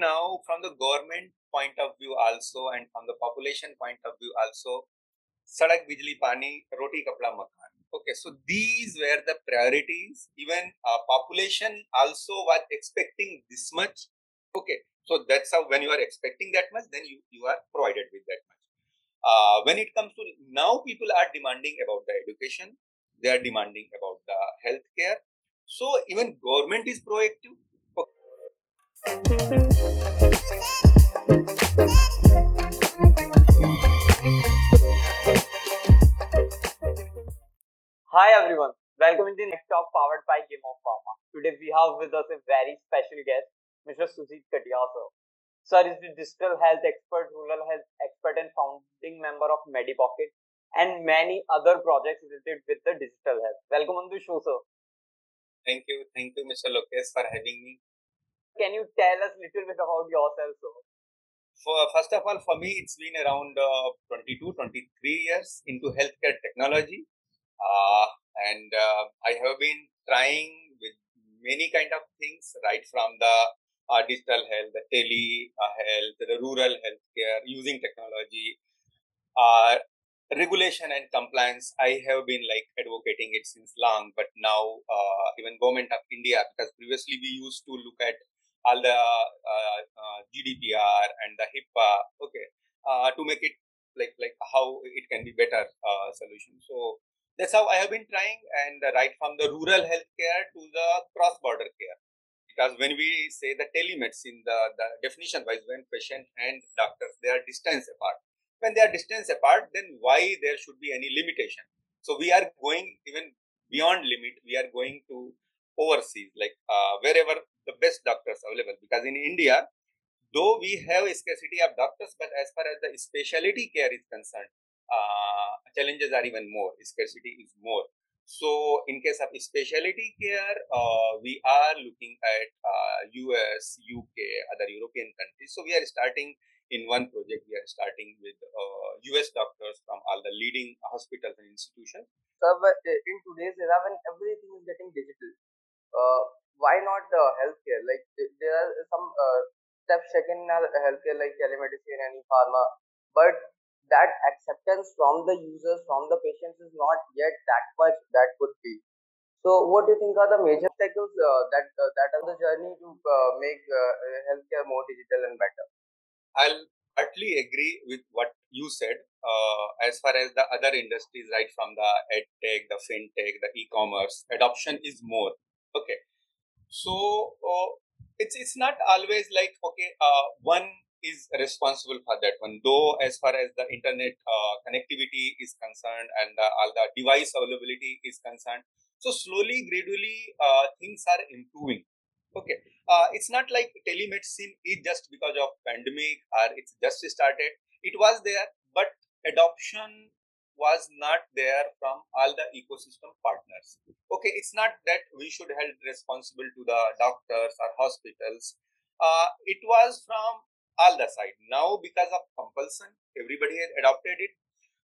now from the government point of view also and from the population point of view also sadak bijli pani roti kapda makan. Okay so these were the priorities. Even uh, population also was expecting this much. Okay so that's how when you are expecting that much then you you are provided with that much. Uh, when it comes to now people are demanding about the education. They are demanding about the health care so even government is proactive Hi everyone, welcome to the next talk powered by Game of Pharma. Today we have with us a very special guest, Mr. Sujit Katiyar sir. Sir is the digital health expert, rural health expert and founding member of MediPocket and many other projects related with the digital health. Welcome on the show sir. Thank you, thank you Mr. Lokesh for having me. Can you tell us a little bit about yourself sir? For, first of all, for me, it's been around uh, 22, 23 years into healthcare technology uh, and uh, I have been trying with many kind of things, right from the uh, digital health, the tele uh, health, the rural healthcare, using technology, uh, regulation and compliance. I have been like advocating it since long, but now uh, even government of India, because previously we used to look at all the uh, uh, GDPR and the HIPAA, okay, uh, to make it like like how it can be better solution. So that's how I have been trying, and right from the rural healthcare to the cross-border care. Because when we say the telemedicine, the, the definition wise, when patient and doctors they are distance apart. When they are distance apart, then why there should be any limitation? So we are going even beyond limit. We are going to overseas, like uh, wherever the best doctors available. Because in India, though we have a scarcity of doctors, but as far as the specialty care is concerned, uh, challenges are even more, scarcity is more. So, in case of specialty care, uh, we are looking at uh, US, UK, other European countries. So, we are starting in one project, we are starting with US uh, doctors from all the leading hospitals and institutions. So, in today's era, when everything is getting digital, uh, why not the healthcare? Like, there are some uh, steps taken in healthcare, like telemedicine and pharma, but that acceptance from the users, from the patients is not yet that much that could be. So, what do you think are the major obstacles uh, that uh, that on the journey to uh, make uh, healthcare more digital and better? I'll partly agree with what you said. Uh, as far as the other industries, right from the ed tech, the fintech, the e-commerce, adoption is more. Okay, so uh, it's it's not always like okay, one is responsible for that one. Though, as far as the internet uh, connectivity is concerned and uh, all the device availability is concerned, so slowly, gradually, uh, things are improving. Okay, uh, it's not like telemedicine is just because of pandemic or it's just started. It was there, but adoption was not there from all the ecosystem partners. Okay, it's not that we should hold responsible to the doctors or hospitals. Uh, it was from all the side. Now, because of compulsion, everybody has adopted it.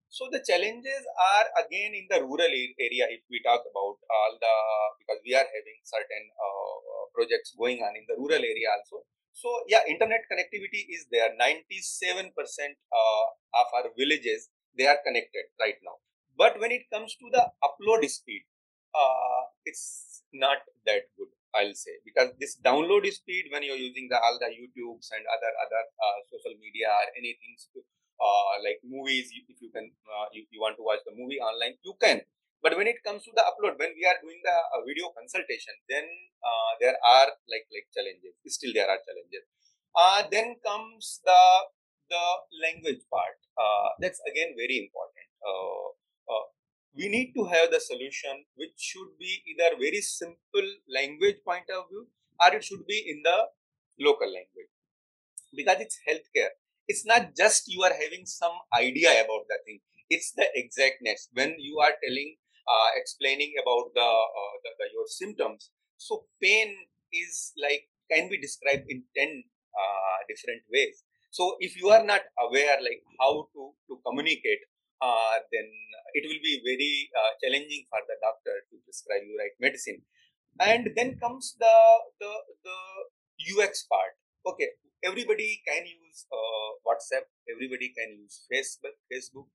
So the challenges are again in the rural area. If we talk about all the because we are having certain uh, projects going on in the rural area also. So yeah, internet connectivity is there. Ninety-seven percent uh, of our villages they are connected right now. But when it comes to the upload speed, uh, it's not that good. I'll say because this download speed when you're using the all the YouTubes and other other uh, social media or anything uh, like movies, if you can, uh, if you want to watch the movie online, you can. But when it comes to the upload, when we are doing the uh, video consultation, then uh, there are like like challenges. Still, there are challenges. Uh, then comes the the language part. that's again very important. We need to have the solution which should be either very simple language point of view or it should be in the local language. Because it's healthcare. It's not just you are having some idea about the thing. It's the exactness. When you are telling uh, explaining about the, uh, the, the, your symptoms so pain is like can be described in 10 uh, different ways so if you are not aware like how to to communicate uh, then it will be very uh, challenging for the doctor to prescribe you right medicine. And then comes the, the, the UX part. Okay, everybody can use uh, WhatsApp, everybody can use Facebook. Facebook.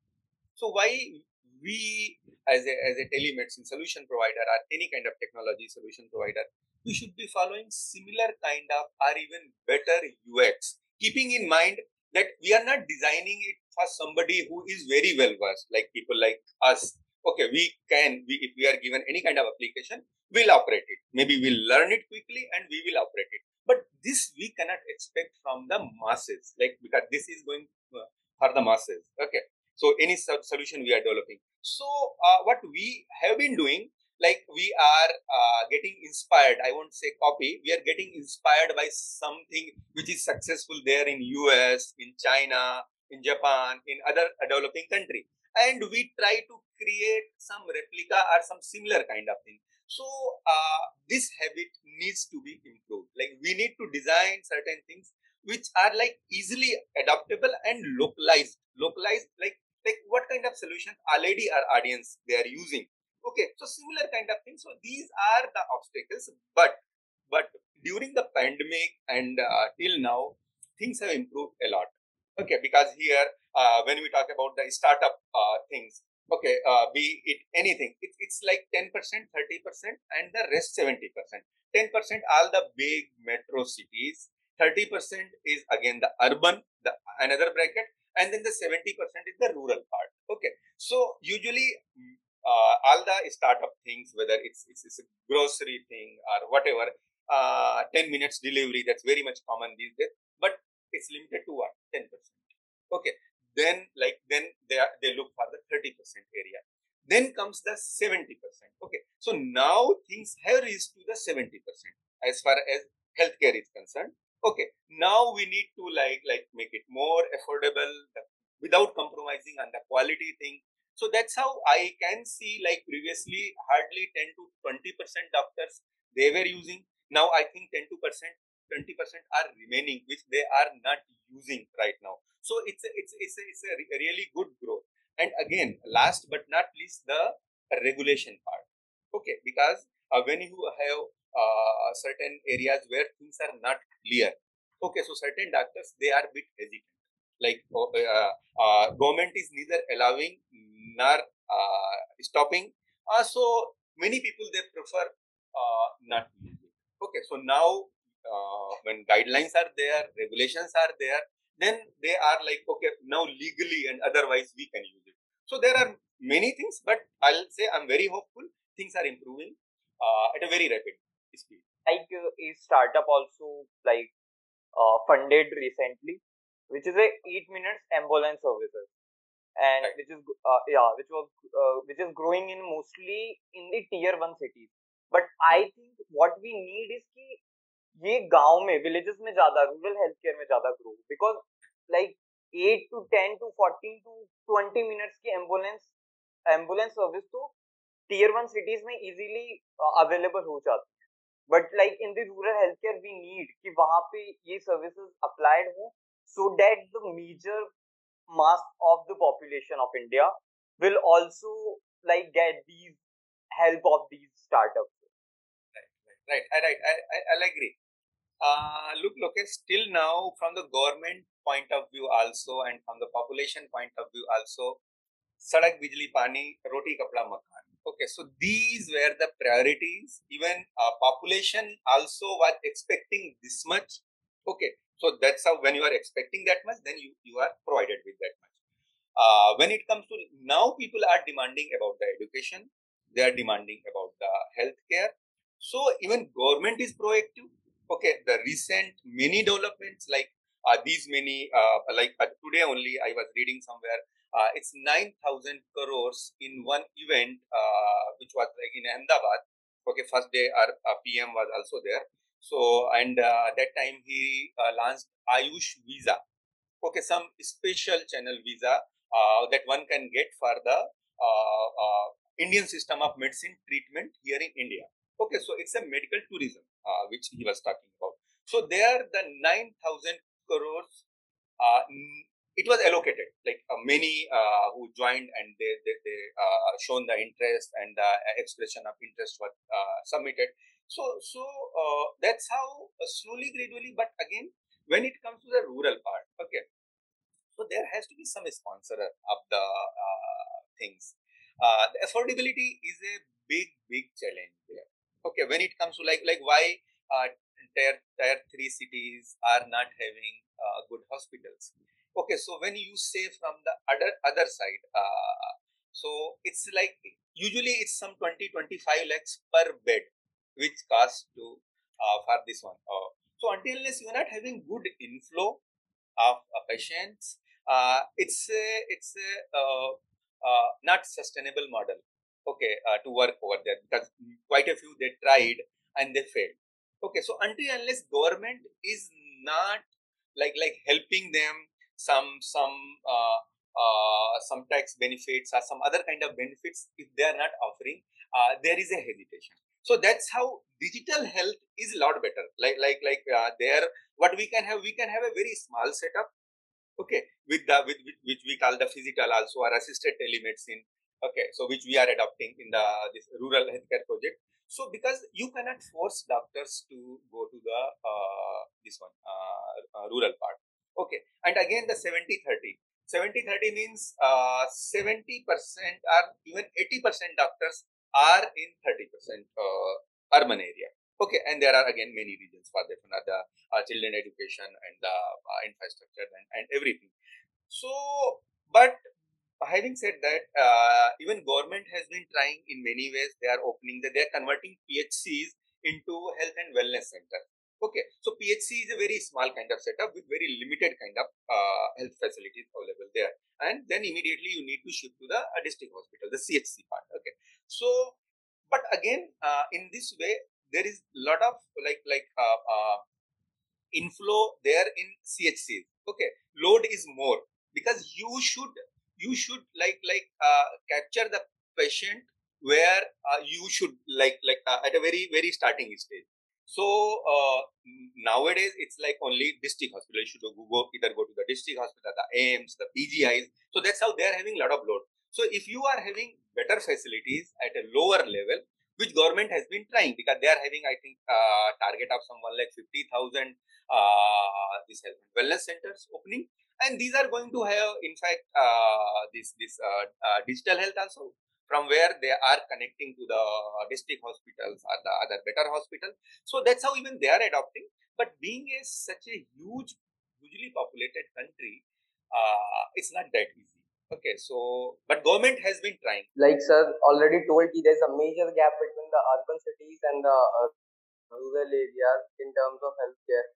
So why we, as a as a telemedicine solution provider or any kind of technology solution provider, we should be following similar kind of or even better UX, keeping in mind that we are not designing it for somebody who is very well versed, like people like us. Okay, we can, we, if we are given any kind of application, we'll operate it. Maybe we'll learn it quickly and we will operate it. But this we cannot expect from the masses, like because this is going uh, for the masses. Okay, so any solution we are developing. So uh, what we have been doing like we are uh, getting inspired. I won't say copy. We are getting inspired by something which is successful there in us in china in japan in other developing country. And we try to create some replica or some similar kind of thing. So uh, this habit needs to be improved. Like we need to design certain things which are like easily adaptable and localized. Localized like like what kind of solutions already our audience they are using Okay, so similar kind of thing. So these are the obstacles, but but during the pandemic and uh, till now, things have improved a lot. Okay, because here uh, when we talk about the startup uh, things, okay, uh, be it anything, it, it's like ten percent, thirty percent, and the rest seventy percent. Ten percent all the big metro cities. Thirty percent is again the urban, the another bracket, and then the seventy percent is the rural part. Okay, so usually uh, all the startup things, whether it's, it's, it's a grocery thing or whatever, uh, 10 minutes delivery, that's very much common these days, but it's limited to what? 10%. Okay. Then, like, then they, are, they look for the 30% area. Then comes the 70%. Okay. So now things have reached to the 70% as far as healthcare is concerned. Okay. Now we need to like, like make it more affordable without compromising on the quality thing so that's how I can see like previously hardly 10 to 20% doctors they were using. Now I think 10 to percent 20% are remaining, which they are not using right now. So it's a, it's it's a, it's a really good growth. And again, last but not least, the regulation part. Okay, because uh, when you have uh, certain areas where things are not clear, okay, so certain doctors they are a bit hesitant. Like uh, uh, uh government is neither allowing nor uh, stopping. So many people they prefer not using. Okay, so now when guidelines are there, regulations are there, then they are like okay now legally and otherwise we can use it. So there are many things, but I'll say I'm very hopeful. Things are improving at a very rapid speed. Like uh, a startup also like uh, funded recently, which is a eight minutes ambulance services, and right. which is uh, yeah, which was uh, which is growing in mostly in the tier one cities. But I think what we need is ki ye gaon mein villages mein zyada rural healthcare mein zyada grow because like 8 to 10 to 14 to 20 minutes ki ambulance ambulance service to tier tier cities mein easily uh, available ho जाती है but like in the rural health care we need कि वहाँ पे ये services applied so that the major mass of the population of India will also like get these help of these startups. Right, right, right. right. I, I, I'll agree. Uh, look, look, still now from the government point of view also and from the population point of view also, sadak, bijli, pani, roti, kapla, makan. Okay, so these were the priorities. Even uh, population also was expecting this much. Okay, so that's how when you are expecting that much, then you, you are provided with that much. Uh, when it comes to now, people are demanding about the education, they are demanding about the healthcare. So even government is proactive. Okay, the recent many developments like uh, these many, uh, like uh, today only I was reading somewhere, uh, it's 9,000 crores in one event, uh, which was like in Ahmedabad. Okay, first day our PM was also there. So, and uh, that time he uh, launched Ayush Visa. Okay, some special channel visa uh, that one can get for the uh, uh, Indian system of medicine treatment here in India. Okay, so it's a medical tourism uh, which he was talking about. So there, the 9,000 crores it was allocated like uh, many uh, who joined and they they, they uh, shown the interest and the expression of interest was submitted so so uh, that's how uh, slowly gradually but again when it comes to the rural part, okay, so there has to be some sponsor of the uh, things. Uh, the affordability is a big, big challenge there. Okay, when it comes to like like why uh, tier tier three cities are not having uh, good hospitals. Okay, so when you say from the other other side, so it's like usually it's some 20 25 lakhs per bed, which cost to uh, for this one. Uh, so until unless you're not having good inflow of uh, patients, uh, it's a, it's a uh, not sustainable model. Okay, to work over there because quite a few they tried and they failed. Okay, so until unless government is not like like helping them some some uh, uh, some tax benefits or some other kind of benefits if they are not offering, uh, there is a hesitation. So that's how digital health is a lot better. Like like like uh, there, what we can have, we can have a very small setup. Okay, with the with, with which we call the physical also or assisted telemedicine. Okay, so which we are adopting in the this rural healthcare project. So because you cannot force doctors to go to the uh, this one uh, uh, rural part. Okay, and again the 70-30. 70-30 means uh, 70% or even 80% doctors are in 30% uh, urban area. Okay, and there are again many reasons for that, the uh, children education and the uh, infrastructure and, and everything. So, but having said that, uh, even government has been trying in many ways. They are opening that they are converting PHCs into health and wellness center. Okay, so PHC is a very small kind of setup with very limited kind of uh, health facilities available there, and then immediately you need to shift to the uh, district hospital, the CHC part. Okay, so but again, uh, in this way, there is a lot of like like uh, uh, inflow there in CHCs. Okay, load is more because you should you should like like uh, capture the patient where you should like like at a very very starting stage so uh, nowadays it's like only district hospital. You should go, either go to the district hospital the AIIMS the pgis so that's how they are having a lot of load. So if you are having better facilities at a lower level which government has been trying because they are having i think uh, target of some 1 lakh 50000 uh, this health and wellness centers opening. And these are going to have in fact uh, this this uh, uh, digital health also from where they are connecting to the district hospitals or the other better hospitals. So that's how even they are adopting. But being a such a huge, hugely populated country, uh, it's not that easy. Okay, so but government has been trying. Like sir already told, there's a major gap between the urban cities and the uh, rural areas in terms of healthcare.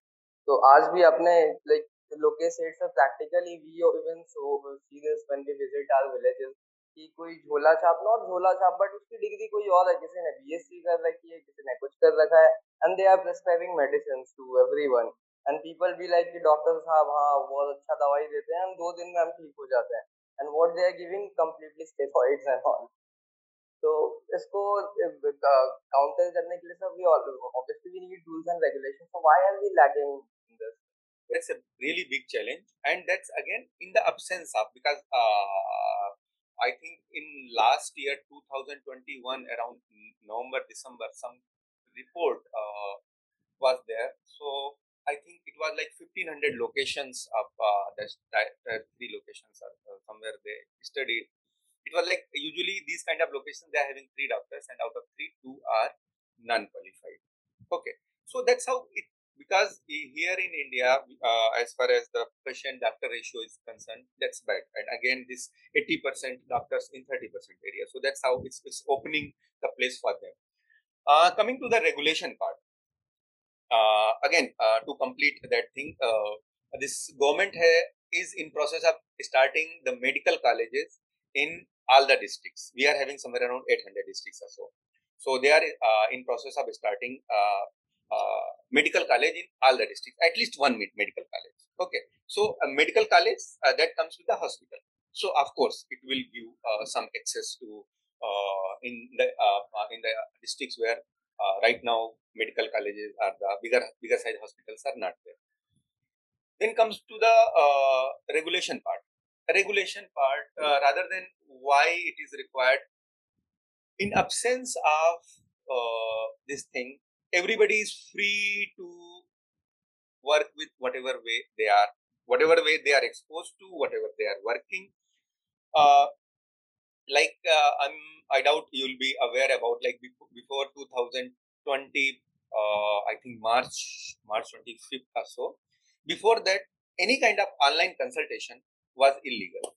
So as we apne like Lokesh said, practically we even so see this when we visit our villages कि कोई झोला छाप not झोला छाप but उसकी degree कोई और है किसी ने बीएससी कर रखी है किसी ने कुछ कर रखा है and they are prescribing medicine to everyone and people be like कि डॉक्टर साहब हाँ बहुत अच्छा दवाई देते हैं दो दिन में हम ठीक हो जाते हैं. And what they are giving completely steroids and all तो इसको काउंटर करने के लिए सब we obviously we need rules and regulation so why are we lagging in this that's a really big challenge and that's again in the absence of because uh, I think in last year, 2021, around November, December, some report uh, was there. So I think it was like 1500 locations of uh, the three locations uh, somewhere they studied. It was like usually these kind of locations they are having three doctors, and out of three, two are non-qualified. Okay, so that's how it because here in India, uh, as far as the patient doctor ratio is concerned, that's bad. And again, this 80% doctors in 30% area. So that's how it's, it's opening the place for them. Uh, coming to the regulation part, uh, again, uh, to complete that thing, uh, this government ha- is in process of starting the medical colleges in all the districts. We are having somewhere around 800 districts or so. So they are uh, in process of starting uh, medical college in all the districts, at least one medical college. Okay, so a medical college uh, that comes with a hospital. So of course, it will give uh, some access to uh, in the uh, uh, in the districts where right now medical colleges are the bigger bigger size hospitals are not there. Then comes to the regulation part. Regulation part, rather than why it is required, in absence of this thing, everybody is free to work with whatever way they are, whatever way they are exposed to, whatever they are working. Uh, like uh, I'm, I doubt you'll be aware about like before 2020, uh, I think March March 25th or so. Before that, any kind of online consultation was illegal.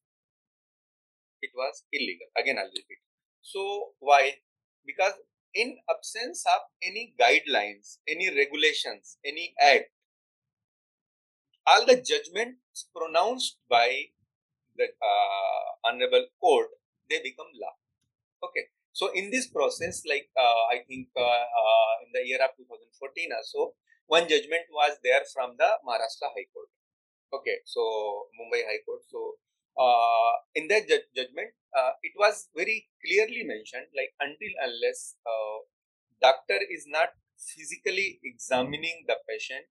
It was illegal. Again, I'll repeat. So why? Because in absence of any guidelines, any regulations, any act, all the judgments pronounced by the uh, honorable court, they become law. Okay. So in this process, like uh, I think uh, uh in the year of 2014 or so, one judgment was there from the Maharashtra High Court. Okay. So Mumbai High Court. So uh, in that ju- judgment, uh, it was very clearly mentioned like until unless uh, doctor is not physically examining the patient,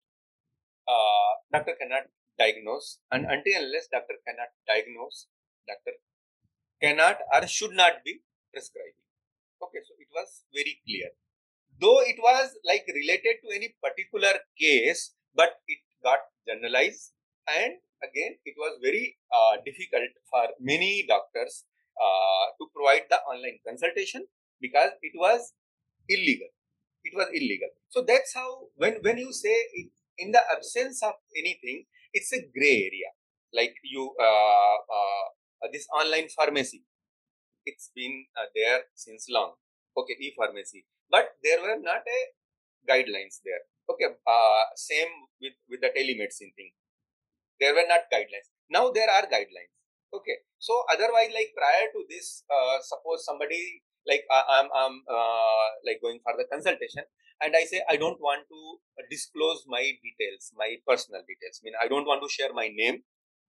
uh, doctor cannot diagnose, and until unless doctor cannot diagnose, doctor cannot or should not be prescribing. Okay, so it was very clear. Though it was like related to any particular case, but it got generalized and again it was very uh, difficult for many doctors uh, to provide the online consultation because it was illegal. It was illegal. So that's how when when you say it, in the absence of anything it's a gray area. Like you uh, uh, uh this online pharmacy it's been there since long. Okay e-pharmacy. But there were not a guidelines there. Okay same with with the telemedicine thing. There were not guidelines now there are guidelines. Okay. So otherwise like prior to this uh, suppose somebody like I, I'm, I'm uh, like going for the consultation and i say i don't want to disclose my details my personal details. I mean i don't want to share my name.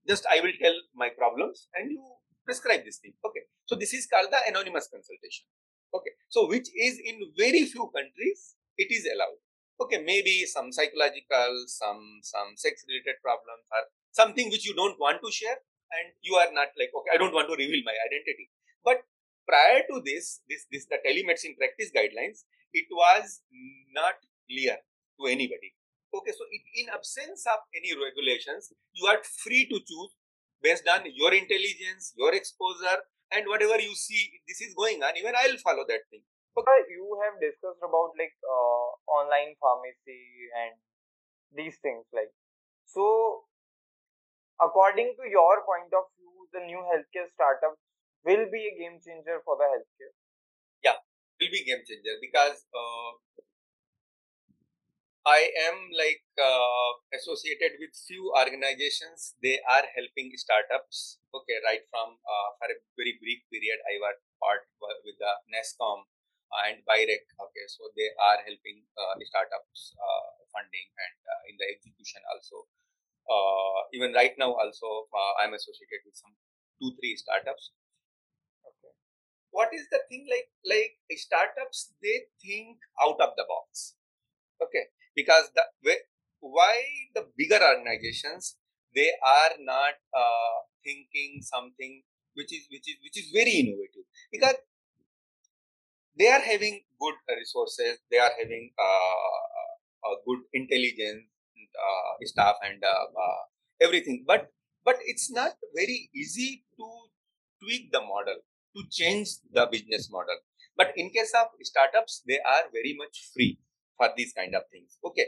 Just i will tell my problems and you prescribe this thing. Okay. So this is called the anonymous consultation. Okay. So which is in very few countries it is allowed. Okay. Maybe some psychological some some sex related problems or something which you don't want to share and you are not like okay i don't want to reveal my identity. But prior to this this this the telemedicine practice guidelines it was not clear to anybody. Okay so it, in absence of any regulations you are free to choose based on your intelligence your exposure and whatever you see this is going on even i'll follow that thing. Okay you have discussed about like uh, online pharmacy and these things like so according to your point of view, the new healthcare startups will be a game changer for the healthcare? Yeah, will be game changer because uh, I am like uh, associated with few organizations. They are helping startups. Okay, right from uh, for a very brief period, I was part with the NASSCOM and BIRAC. Okay, so they are helping uh, startups uh, funding and uh, in the execution also uh, even right now also uh, i'm associated with some two three startups. Okay. What is the thing like like startups they think out of the box. Okay because the why the bigger organizations they are not uh, thinking something which is which is which is very innovative. Because they are having good resources they are having uh, a good intelligence staff and uh, uh, everything. But but it's not very easy to tweak the model to change the business model. But in case of startups, they are very much free for these kind of things. Okay,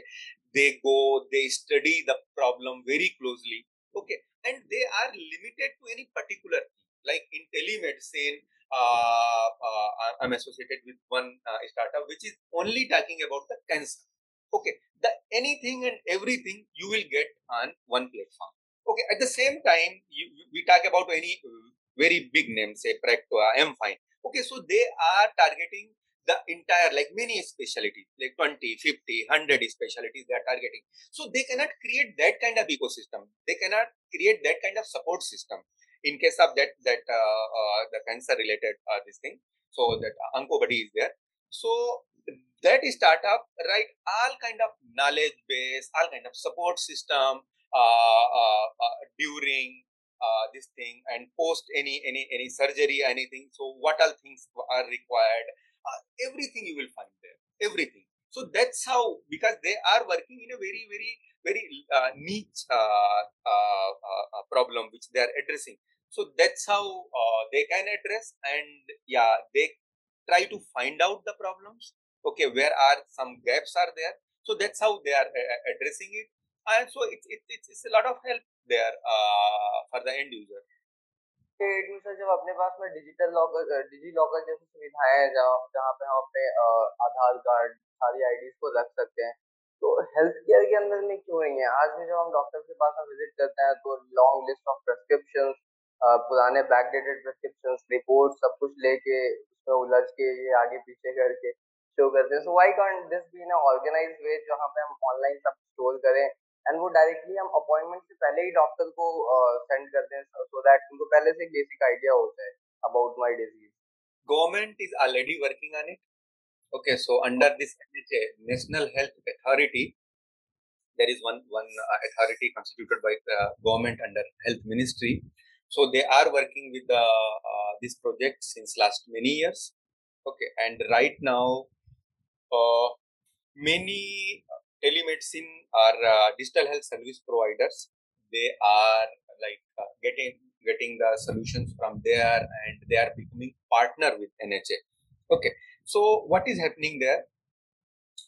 they go, they study the problem very closely. Okay, and they are limited to any particular thing. Like in telemedicine, uh, uh, I'm associated with one uh, startup which is only talking about the cancer. Okay, the anything and everything you will get on one platform. Okay, at the same time, you, we talk about any very big name, say Practo, M-Fine. Okay, so they are targeting the entire, like many specialties, like 20, 50, 100 specialties they are targeting. So they cannot create that kind of ecosystem. They cannot create that kind of support system in case of that, that uh, uh, the cancer related uh, this thing. So that Oncobuddy is there. So that startup write all kind of knowledge base all kind of support system uh, uh, uh, during uh, this thing and post any any any surgery anything. So what all things are required? Uh, everything you will find there. Everything. So that's how because they are working in a very very very uh, niche problem which they are addressing. So that's how they can address and yeah they try to find out the problems. Okay, where are some gaps are there? So that's how they are uh, addressing it, and so it's it's it's a lot of help there uh, for the end user. End user जब अपने पास में digital locker digi locker जैसी सुविधाएँ हैं जहाँ जहाँ पे हम अपने आधार कार्ड सारी आईडीज को रख सकते हैं तो हेल्थ केयर के अंदर में क्यों नहीं है आज भी जब हम डॉक्टर के पास हम विज़िट करते हैं तो लॉन्ग लिस्ट ऑफ़ प्रेस्क्रिप्शन पुराने बैकडेटेड प्रेस्क्रिप्शन रिपोर्ट सब कुछ लेके उसमें उलझ के ये आगे पीछे करके शो करते हैं so why can't this be in organise way जहाँ पे हम ऑनलाइन सब स्टोर करें एंड वो डायरेक्टली हम अपॉइंटमेंट से पहले ही डॉक्टर को सेंड uh, करते हैं सो दैट उनको पहले से बेसिक आइडिया हो जाए about my disease government is already working on it Health Authority, there is one one uh, authority constituted by the government under Health Ministry. So they are working with the uh, this project since last many years. Okay, and right now, uh, many telemedicine or uh, digital health service providers they are like uh, getting getting the solutions from there and they are becoming partner with NHA. Okay, so what is happening there?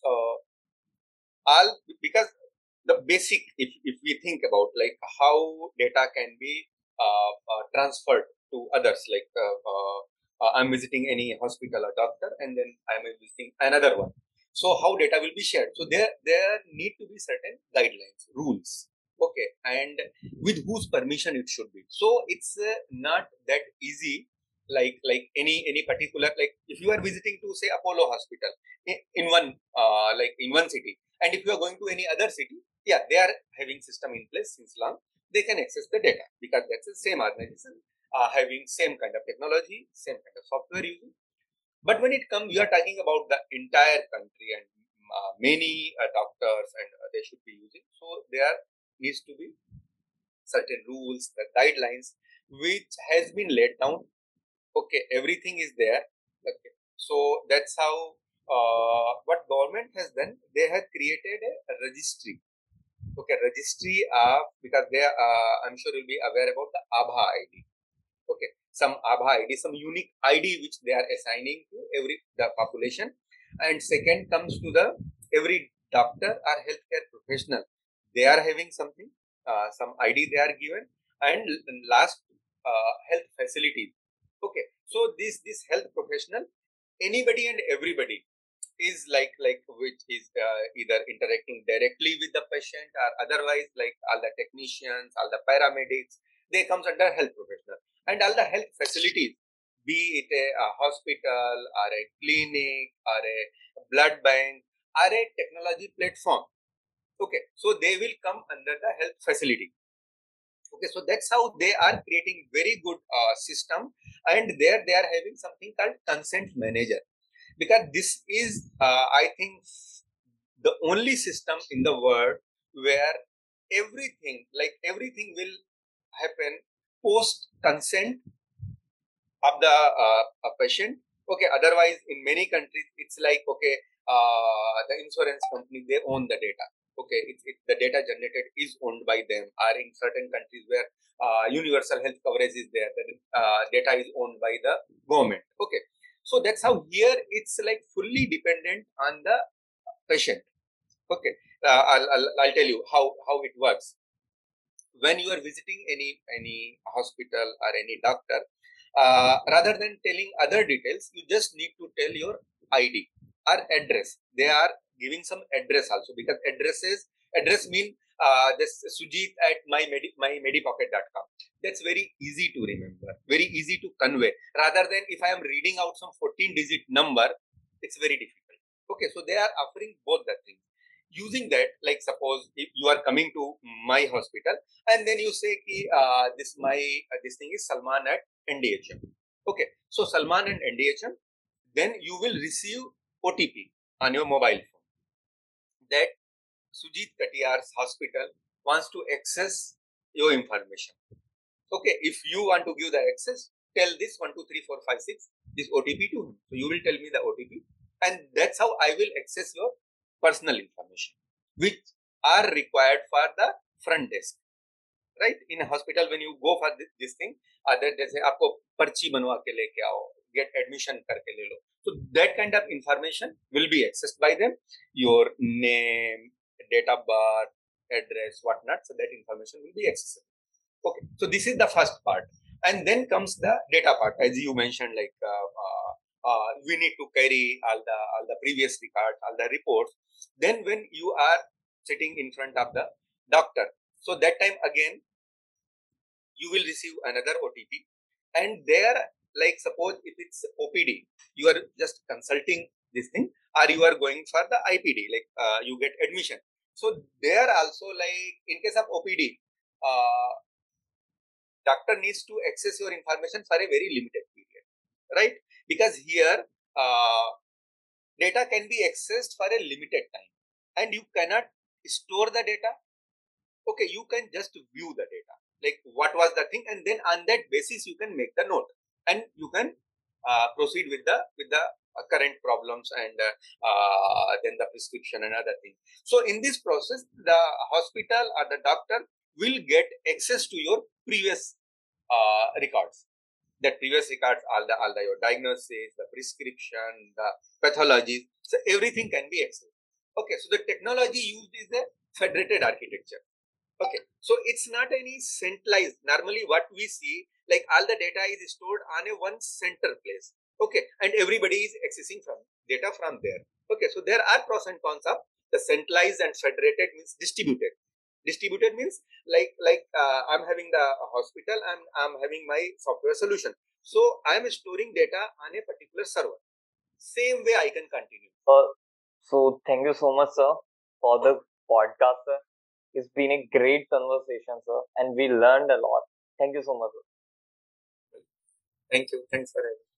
Uh, all because the basic, if, if we think about like how data can be uh, uh, transferred to others, like uh, uh, uh, I'm visiting any hospital or doctor, and then I'm visiting another one. So how data will be shared? So there there need to be certain guidelines, rules, okay, and with whose permission it should be. So it's not that easy like like any any particular like if you are visiting to say apollo hospital in, in one uh, like in one city and if you are going to any other city yeah they are having system in place since long they can access the data because that's the same organization uh, having same kind of technology same kind of software using. But when it comes you are talking about the entire country and uh, many uh, doctors and uh, they should be using. So there needs to be certain rules the guidelines which has been laid down. Okay everything is there. Okay. So that's how uh, what government has done they have created a registry. Okay registry of because they are uh, i'm sure you'll be aware about the abha id okay some abha id some unique id which they are assigning to every the population. And second comes to the every doctor or healthcare professional. They are having something uh, some id they are given. And last uh, health facilities okay so this this health professional anybody and everybody is like like which is uh, either interacting directly with the patient or otherwise like all the technicians all the paramedics they comes under health professional and all the health facilities be it a, a hospital or a clinic or a blood bank or a technology platform. Okay so they will come under the health facility. Okay so that's how they are creating very good uh, system and there they are having something called consent manager. Because this is uh, i think the only system in the world where everything like everything will happen post consent of the uh, patient. Okay otherwise in many countries it's like okay uh, the insurance company they own the data. Okay it's, it, the data generated is owned by them. Or in certain countries where uh, universal health coverage is there the uh, data is owned by the government. Okay so that's how here it's like fully dependent on the patient. Okay uh, I'll, I'll, I'll tell you how how it works when you are visiting any any hospital or any doctor uh, rather than telling other details you just need to tell your id or address they are giving some address also because addresses address mean uh, this Sujit at my medi, my medipocket.com. That's very easy to remember, very easy to convey. Rather than if I am reading out some 14 digit number, it's very difficult. Okay, so they are offering both the things. Using that, like suppose if you are coming to my hospital and then you say ki, uh, this my uh, this thing is Salman at NDHM. Okay, so Salman and NDHM, then you will receive OTP on your mobile phone that Sujit Katiyar's hospital wants to access your information. Okay, if you want to give the access, tell this 1, 2, 3, 4, 5, 6, this OTP to him. So you will tell me the OTP and that's how I will access your personal information which are required for the front desk right in a hospital when you go for this, this thing other जैसे आपको पर्ची बनवा के लेके आओ get admission करके ले लो so that kind of information will be accessed by them your name date of birth address whatnot so that information will be accessible okay so this is the first part and then comes the data part as you mentioned like uh, uh, uh, we need to carry all the all the previous records all the reports then when you are sitting in front of the doctor so that time again you will receive another otp and there like suppose if it's opd you are just consulting this thing or you are going for the ipd like uh, you get admission. So there also like in case of opd uh, doctor needs to access your information for a very limited period right? Because here uh, data can be accessed for a limited time. And you cannot store the data. Okay you can just view the data. Like what was the thing? And then on that basis you can make the note. And you can uh, proceed with the with the uh, current problems and uh, uh, then the prescription and other things. So in this process the hospital or the doctor will get access to your previous uh, records that previous records all the all the your diagnosis the prescription the pathologies so everything can be accessed okay so the technology used is a federated architecture. Okay so it's not any centralized. Normally what we see like all the data is stored on a one center place. Okay and everybody is accessing from data from there. Okay so there are pros and cons of the centralized and federated means distributed distributed means like like uh, i'm having the hospital and i'm having my software solution so i'm storing data on a particular server same way i can continue Uh, so thank you so much, sir, for the podcast, sir. It's been a great conversation, sir, and we learned a lot. Thank you so much, sir. thank you thanks for having me